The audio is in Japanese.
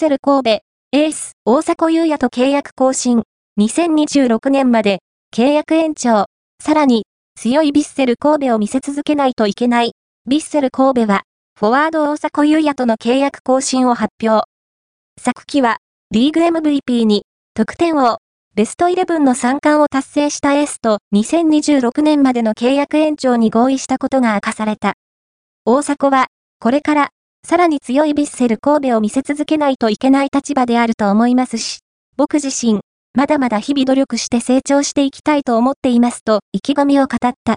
セル神戸、エース、大迫勇也と契約更新。2026年まで、契約延長。さらに、強いヴィッセル神戸を見せ続けないといけない。ヴィッセル神戸は、フォワード大迫勇也との契約更新を発表。昨季は、リーグ MVP に、得点王、ベストイレブンの3冠を達成したエースと2026年までの契約延長に合意したことが明かされた。大迫は、これから、さらに強いヴィッセル神戸を見せ続けないといけない立場であると思いますし、僕自身、まだまだ日々努力して成長していきたいと思っていますと意気込みを語った。